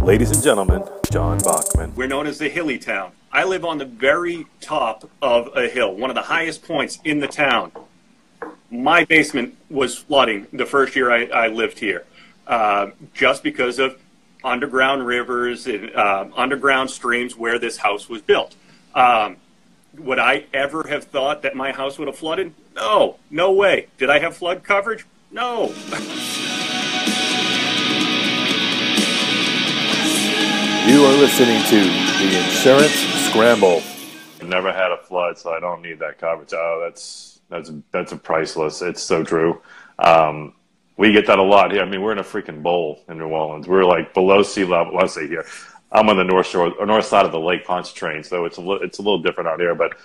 Ladies and gentlemen, John Bachmann. We're known as the Hilly Town. I live on the very top of a hill, one of the highest points in the town. My basement was flooding the first year I, I lived here, uh, just because of underground rivers and uh, underground streams where this house was built. Um, would I ever have thought that my house would have flooded? No, no way. Did I have flood coverage? No. You are listening to the Insurance Scramble. Never had a flood, so I don't need that coverage. Oh, that's that's that's a priceless. It's so true. Um, we get that a lot here. I mean, we're in a freaking bowl in New Orleans. We're like below sea level. Let's say here, I'm on the north shore, or north side of the Lake Pontchartrain, so it's a li- it's a little different out here. But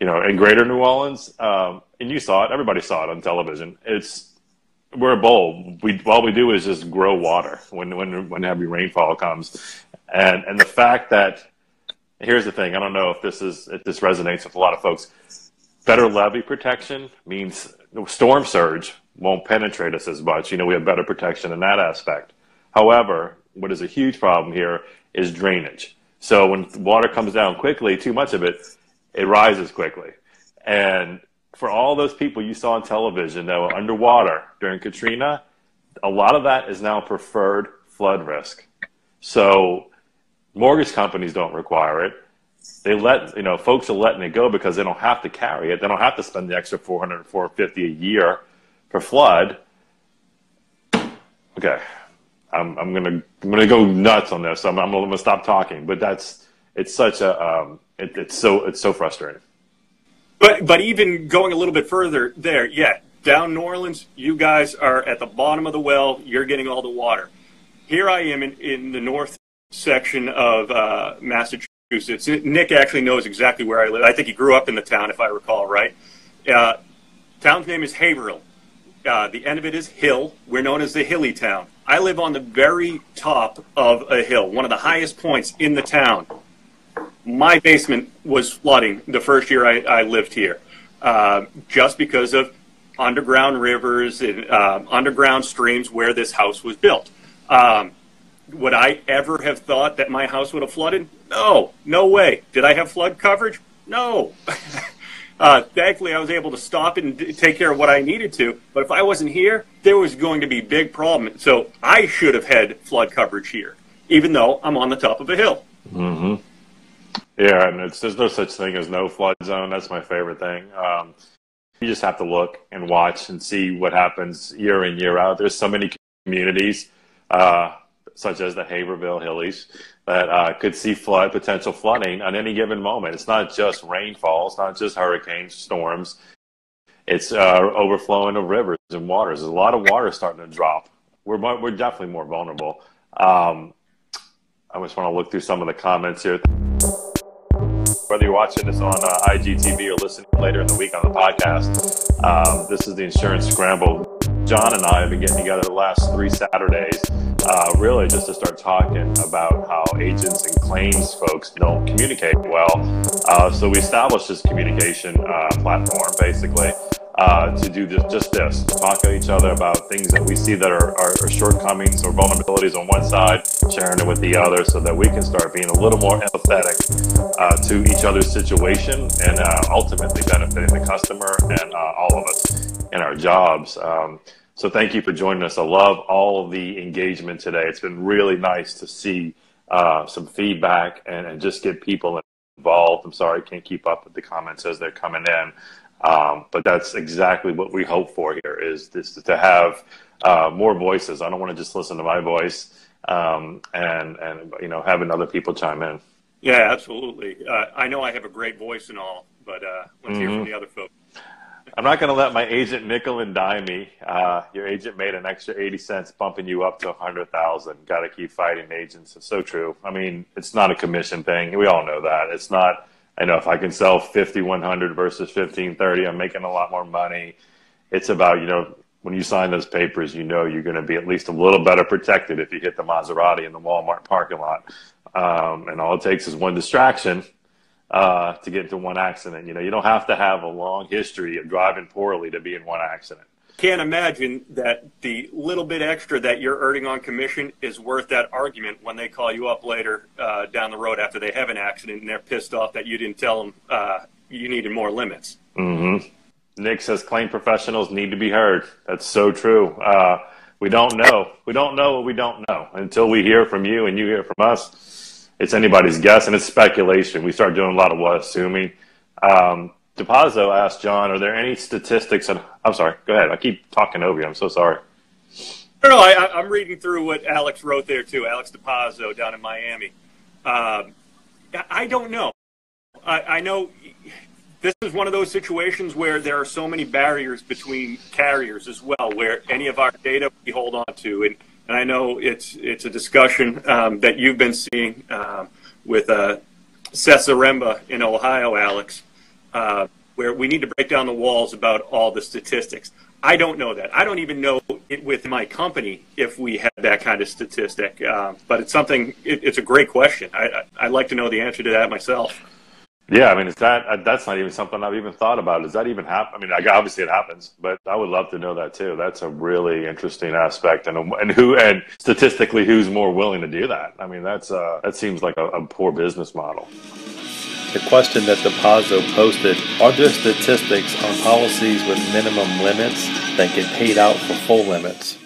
you know, in Greater New Orleans, um, and you saw it. Everybody saw it on television. It's we're a bowl. We all we do is just grow water when when when heavy rainfall comes, and and the fact that here's the thing. I don't know if this is if this resonates with a lot of folks. Better levee protection means storm surge won't penetrate us as much. You know, we have better protection in that aspect. However, what is a huge problem here is drainage. So when water comes down quickly, too much of it, it rises quickly. And for all those people you saw on television that were underwater during Katrina, a lot of that is now preferred flood risk. So mortgage companies don't require it. They let, you know, folks are letting it go because they don't have to carry it. They don't have to spend the extra 400, 450 a year for flood. Okay. I'm, I'm gonna I'm gonna go nuts on this. I'm, I'm gonna stop talking, but that's it's such a um, it, it's so it's so frustrating. But but even going a little bit further there, yeah, down New Orleans, you guys are at the bottom of the well. You're getting all the water. Here I am in, in the north section of uh, Massachusetts. Nick actually knows exactly where I live. I think he grew up in the town, if I recall right. Uh, town's name is Haverhill. Uh, the end of it is hill. We're known as the Hilly Town. I live on the very top of a hill, one of the highest points in the town. My basement was flooding the first year I, I lived here, uh, just because of underground rivers and uh, underground streams where this house was built. Um, would I ever have thought that my house would have flooded? No, no way. Did I have flood coverage? No. Uh, thankfully, I was able to stop it and take care of what I needed to. But if I wasn't here, there was going to be big problem. So I should have had flood coverage here, even though I'm on the top of a hill. Mm-hmm. Yeah, and it's there's no such thing as no flood zone. That's my favorite thing. Um, you just have to look and watch and see what happens year in year out. There's so many communities, uh, such as the Haverhill Hillies, that uh, could see flood potential flooding on any given moment. It's not just rainfall. It's not just hurricanes, storms. It's uh, overflowing of rivers and waters. There's a lot of water starting to drop. We're we're definitely more vulnerable. Um, I just want to look through some of the comments here. Whether you're watching this on uh, IGTV or listening later in the week on the podcast, um, this is the Insurance Scramble. John and I have been getting together the last three Saturdays, uh, really just to start talking about how agents and claims folks don't communicate well. Uh, so we established this communication uh, platform basically uh, to do just, just this, talk to each other about things that we see that are, are, are shortcomings or vulnerabilities on one side, sharing it with the other so that we can start being a little more empathetic uh, to each other's situation and uh, ultimately benefiting the customer and all of us in our jobs. Um, so thank you for joining us. I love all the engagement today. It's been really nice to see uh, some feedback and, and, just get people involved. I'm sorry I can't keep up with the comments as they're coming in, um, but that's exactly what we hope for here is this to have uh, more voices. I don't want to just listen to my voice um, and and you know having other people chime in. Yeah, absolutely. Uh, I know I have a great voice and all, but uh, let's mm-hmm. hear from mm-hmm. the other folks. I'm not going to let my agent nickel and dime me. Uh, your agent made an extra 80 cents bumping you up to 100,000. Got to keep fighting agents. It's so true. I mean, it's not a commission thing. We all know that. It's not, I know if I can sell 5,100 versus 1530, I'm making a lot more money. It's about, you know, when you sign those papers, you know you're going to be at least a little better protected if you hit the Maserati in the Walmart parking lot. Um, and all it takes is one distraction uh, to get into one accident. You know, you don't have to have a long history of driving poorly to be in one accident. Can't imagine that the little bit extra that you're earning on commission is worth that argument when they call you up later uh, down the road after they have an accident and they're pissed off that you didn't tell them uh, you needed more limits. Mm-hmm. Nick says claim professionals need to be heard. That's so true. Uh, we don't know. We don't know what we don't know until we hear from you and you hear from us. It's anybody's guess and it's speculation. We start doing a lot of what assuming. Um, DePazzo asked John, "Are there any statistics?" On, I'm sorry. Go ahead. I keep talking over you. I'm so sorry. No. I, am reading through what Alex wrote there too. Alex DePazzo down in Miami. Um, I don't know. I, I know this is one of those situations where there are so many barriers between carriers as well, where any of our data we hold on to, and, and I know it's it's a discussion um, that you've been seeing um, with uh, Seth Zaremba in Ohio, Alex, uh, where we need to break down the walls about all the statistics. I don't know that. I don't even know it with my company if we had that kind of statistic. Uh, but it's something. It, it's a great question. I, I, I'd like to know the answer to that myself. Yeah, I mean, is that uh, that's not even something I've even thought about. Does that even happen? I mean, obviously it happens, but I would love to know that too. That's a really interesting aspect, and and who and statistically, who's more willing to do that? I mean, that's uh, that seems like a, a poor business model. The question that DePazzo posted: Are there statistics on policies with minimum limits that get paid out for full limits?